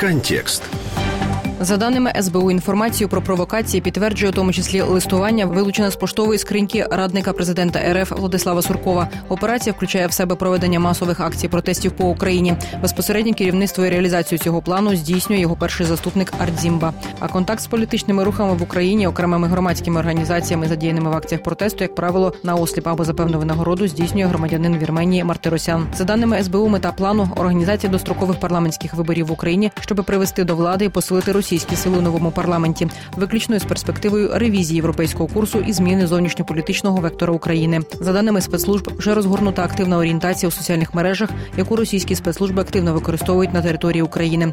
Контекст. За даними СБУ, інформацію про провокації підтверджує у тому числі листування, вилучене з поштової скриньки радника президента РФ Владислава Суркова. Операція включає в себе проведення масових акцій протестів по Україні. Безпосереднє керівництво і реалізацію цього плану здійснює його перший заступник Ардзімба. А контакт з політичними рухами в Україні, окремими громадськими організаціями, задіяними в акціях протесту, як правило, на осліп або за певну винагороду здійснює громадянин Вірменії Мартиросян. За даними СБУ, мета плану організація дострокових парламентських виборів в Україні, щоб привести до влади і посилити Росію російські сили у новому парламенті, виключно з перспективою ревізії європейського курсу і зміни зовнішньополітичного вектора України. За даними спецслужб, вже розгорнута активна орієнтація у соціальних мережах, яку російські спецслужби активно використовують на території України.